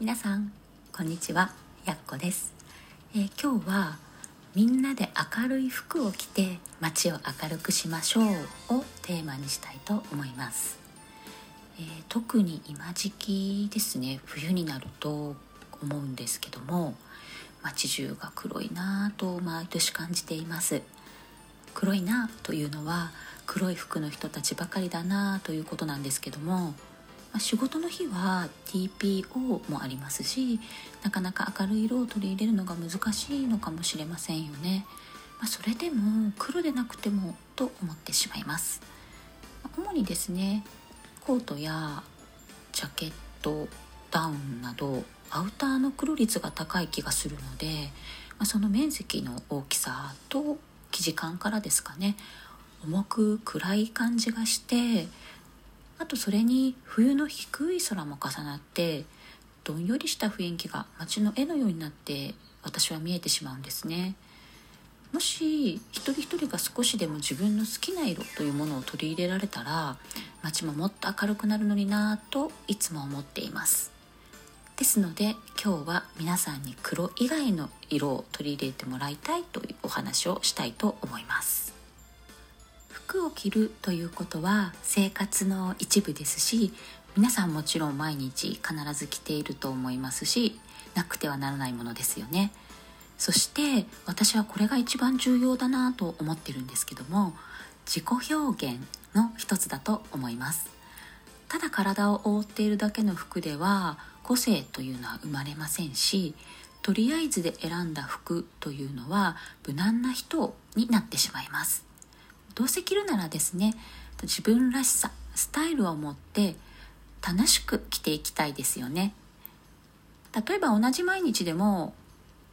皆さんこんにちは。やっこです、えー今日はみんなで明るい服を着て街を明るくしましょうをテーマにしたいと思います、えー特に今時期ですね。冬になると思うんですけども街中が黒いなぁと毎年感じています。黒いなというのは黒い服の人たちばかりだなということなんですけども、ま仕事の日は TPO もありますしなかなか明るい色を取り入れるのが難しいのかもしれませんよね、まあそれでも黒でなくてもと思ってしまいます。ま主にですねコートやジャケットダウンなどアウターの黒率が高い気がするので、まあその面積の大きさと生地感からですかね重く暗い感じがしてあとそれに冬の低い空も重なってどんよりした雰囲気が街の絵のようになって私は見えてしまうんですね。もし一人一人が少しでも自分の好きな色というものを取り入れられたら街ももっと明るくなるのになぁといつも思っています。ですので今日は皆さんに黒以外の色を取り入れてもらいたいというお話をしたいと思います。服を着るということは生活の一部ですし皆さんもちろん毎日必ず着ていると思いますしなくてはならないものですよね。そして私はこれが一番重要だなと思ってるんですけども自己表現の一つだと思います。ただ体を覆っているだけの服では個性というのは生まれませんしとりあえずで選んだ服というのは無難な人になってしまいます。どうせ着るならですね自分らしさスタイルを持って楽しく着ていきたいですよね。例えば同じ毎日でも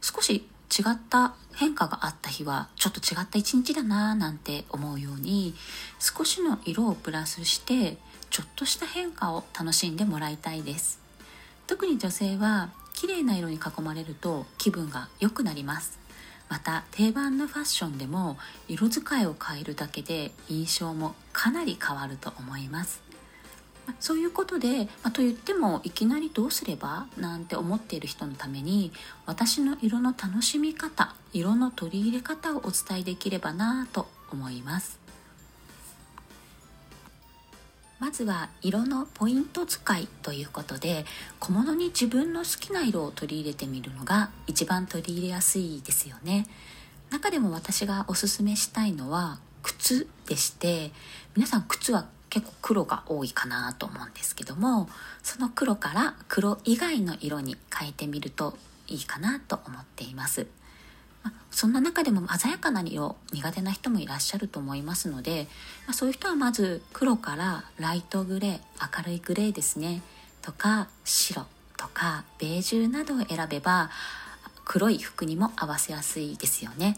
少し違った変化があった日はちょっと違った一日だなぁなんて思うように少しの色をプラスしてちょっとした変化を楽しんでもらいたいです。特に女性は綺麗な色に囲まれると気分が良くなります。また定番のファッションでも色使いを変えるだけで印象もかなり変わると思います。まそういうことで、まあと言ってもいきなりどうすればなんて思っている人のために私の色の楽しみ方色の取り入れ方をお伝えできればなと思います。まずは色のポイント使いということで小物に自分の好きな色を取り入れてみるのが一番取り入れやすいですよね。中でも私がおすすめしたいのは靴でして皆さん靴は結構黒が多いかなと思うんですけどもその黒から黒以外の色に変えてみるといいかなと思っています。まあそんな中でも鮮やかな色苦手な人もいらっしゃると思いますので、まあそういう人はまず黒からライトグレー明るいグレーですね。とか白。とかベージュなどを選べば黒い服にも合わせやすいですよね。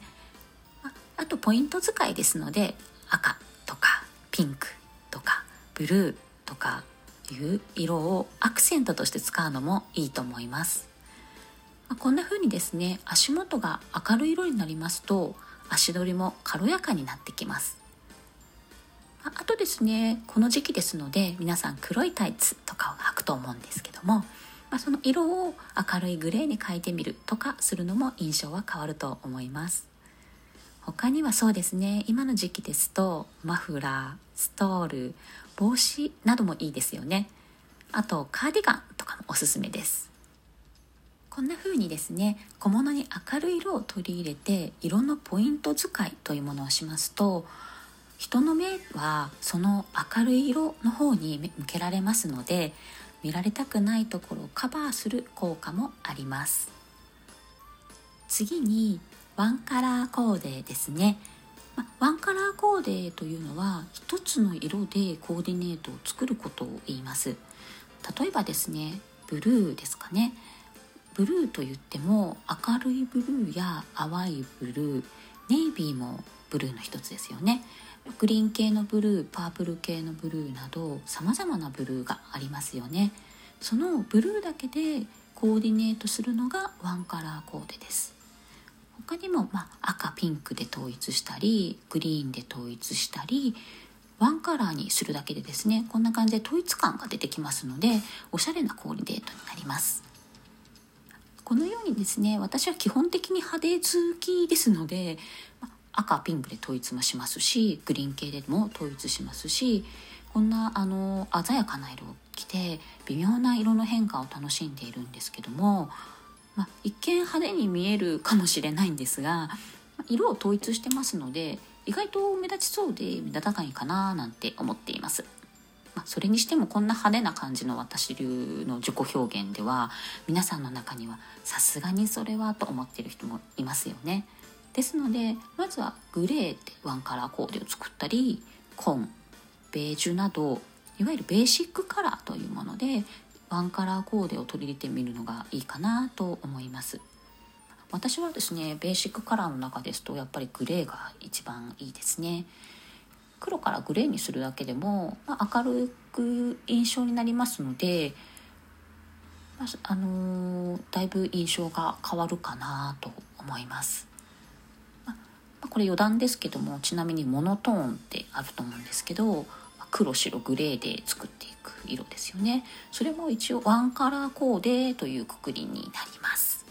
あとポイント使いですので赤。とかピンク。とかブルー。とかいう色をアクセントとして使うのもいいと思います。まあこんな風にですね足元が明るい色になりますと足取りも軽やかになってきます。まああとですねこの時期ですので皆さん黒いタイツとかを履くと思うんですけども、まあ、その色を明るいグレーに変えてみるとかするのも印象は変わると思います。他にはそうですね今の時期ですとマフラーストール帽子などもいいですよね。あとカーディガンとかもおすすめです。こんな風にですね小物に明るい色を取り入れて色のポイント使いというものをしますと人の目はその明るい色の方に向けられますので見られたくないところをカバーする効果もあります。次にワンカラーコーデですね。ワンカラーコーデというのは一つの色でコーディネートを作ることを言います。例えばですねブルーですかね。ブルーと言っても明るいブルーや淡いブルーネイビーもブルーの一つですよね。グリーン系のブルーパープル系のブルーなどさまざまなブルーがありますよね。そのブルーだけでコーディネートするのがワンカラーコーデです。他にも、まあ、赤ピンクで統一したりグリーンで統一したりワンカラーにするだけでですねこんな感じで統一感が出てきますのでおしゃれなコーディネートになります。このようにですね私は基本的に派手好きですので赤ピンクで統一もしますしグリーン系でも統一しますしこんなあの鮮やかな色を着て微妙な色の変化を楽しんでいるんですけども、まあ、一見派手に見えるかもしれないんですが色を統一してますので意外と目立ちそうで目立たないかななんて思っています。まあ、それにしてもこんな派手な感じの私流の自己表現では皆さんの中にはさすがにそれはと思っている人もいますよね。ですのでまずはグレーでワンカラーコーデを作ったり紺ベージュなどいわゆるベーシックカラーというものでワンカラーコーデを取り入れてみるのがいいかなと思います私はですねベーシックカラーの中ですとやっぱりグレーが一番いいですね黒からグレーにするだけでも、まあ、明るく印象になりますので、まあ、あのー、だいぶ印象が変わるかなと思います。まこれ余談ですけどもちなみにモノトーンってあると思うんですけど黒白グレーで作っていく色ですよね。それも一応ワンカラーコーデというくくりになります、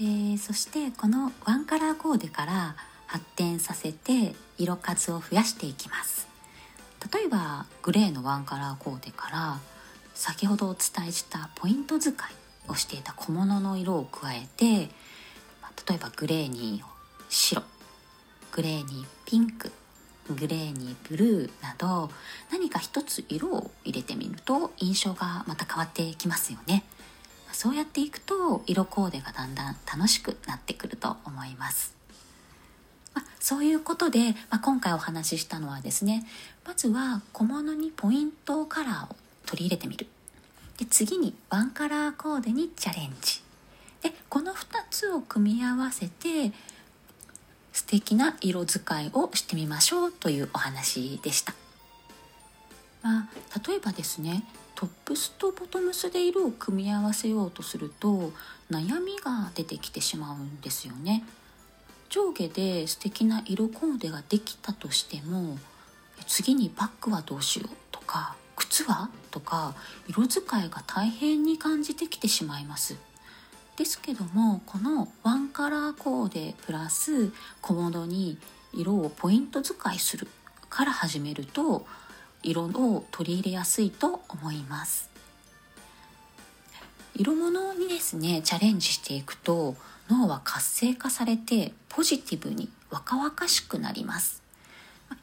えー、そしてこのワンカラーコーデから発展させて色数を増やしていきます。例えばグレーのワンカラーコーデから先ほどお伝えしたポイント使いをしていた小物の色を加えて例えばグレーに白グレーにピンクグレーにブルーなど何か一つ色を入れてみると印象がまた変わってきますよね。そうやっていくと色コーデがだんだん楽しくなってくると思います、そういうことで、まあ、今回お話ししたのはですねまずは小物にポイントカラーを取り入れてみるで次にワンカラーコーデにチャレンジでこの2つを組み合わせて素敵な色使いをしてみましょうというお話でした。まあ、例えばですねトップスとボトムスで色を組み合わせようとすると悩みが出てきてしまうんですよね。上下で素敵な色コーデができたとしても次にバッグはどうしようとか靴はとか色使いが大変に感じてきてしまいます。ですけどもこのワンカラーコーデプラス小物に色をポイント使いするから始めると色を取り入れやすいと思います色物にですねチャレンジしていくと脳は活性化されてポジティブに若々しくなります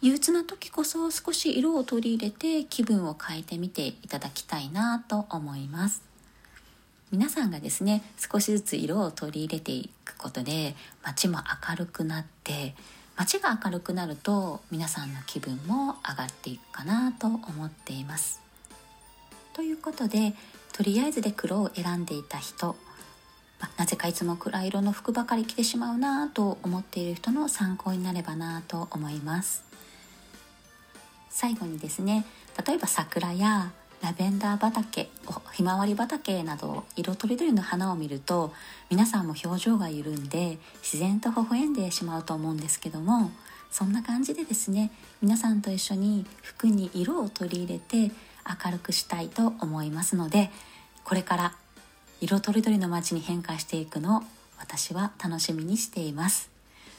憂鬱な時こそ少し色を取り入れて気分を変えてみていただきたいなと思います皆さんがですね少しずつ色を取り入れていくことで街も明るくなって街が明るくなると皆さんの気分も上がっていくかなと思っています。ということでとりあえずで黒を選んでいた人、まなぜかいつも暗い色の服ばかり着てしまうなと思っている人の参考になればなと思います。最後にですね例えば桜やラベンダー畑ひまわり畑など色とりどりの花を見ると皆さんも表情が緩んで自然と微笑んでしまうと思うんですけどもそんな感じでですね皆さんと一緒に服に色を取り入れて明るくしたいと思いますのでこれから色とりどりの街に変化していくのを私は楽しみにしています。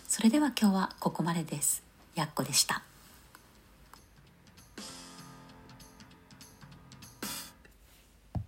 それでは今日はここまでです。やっこでした。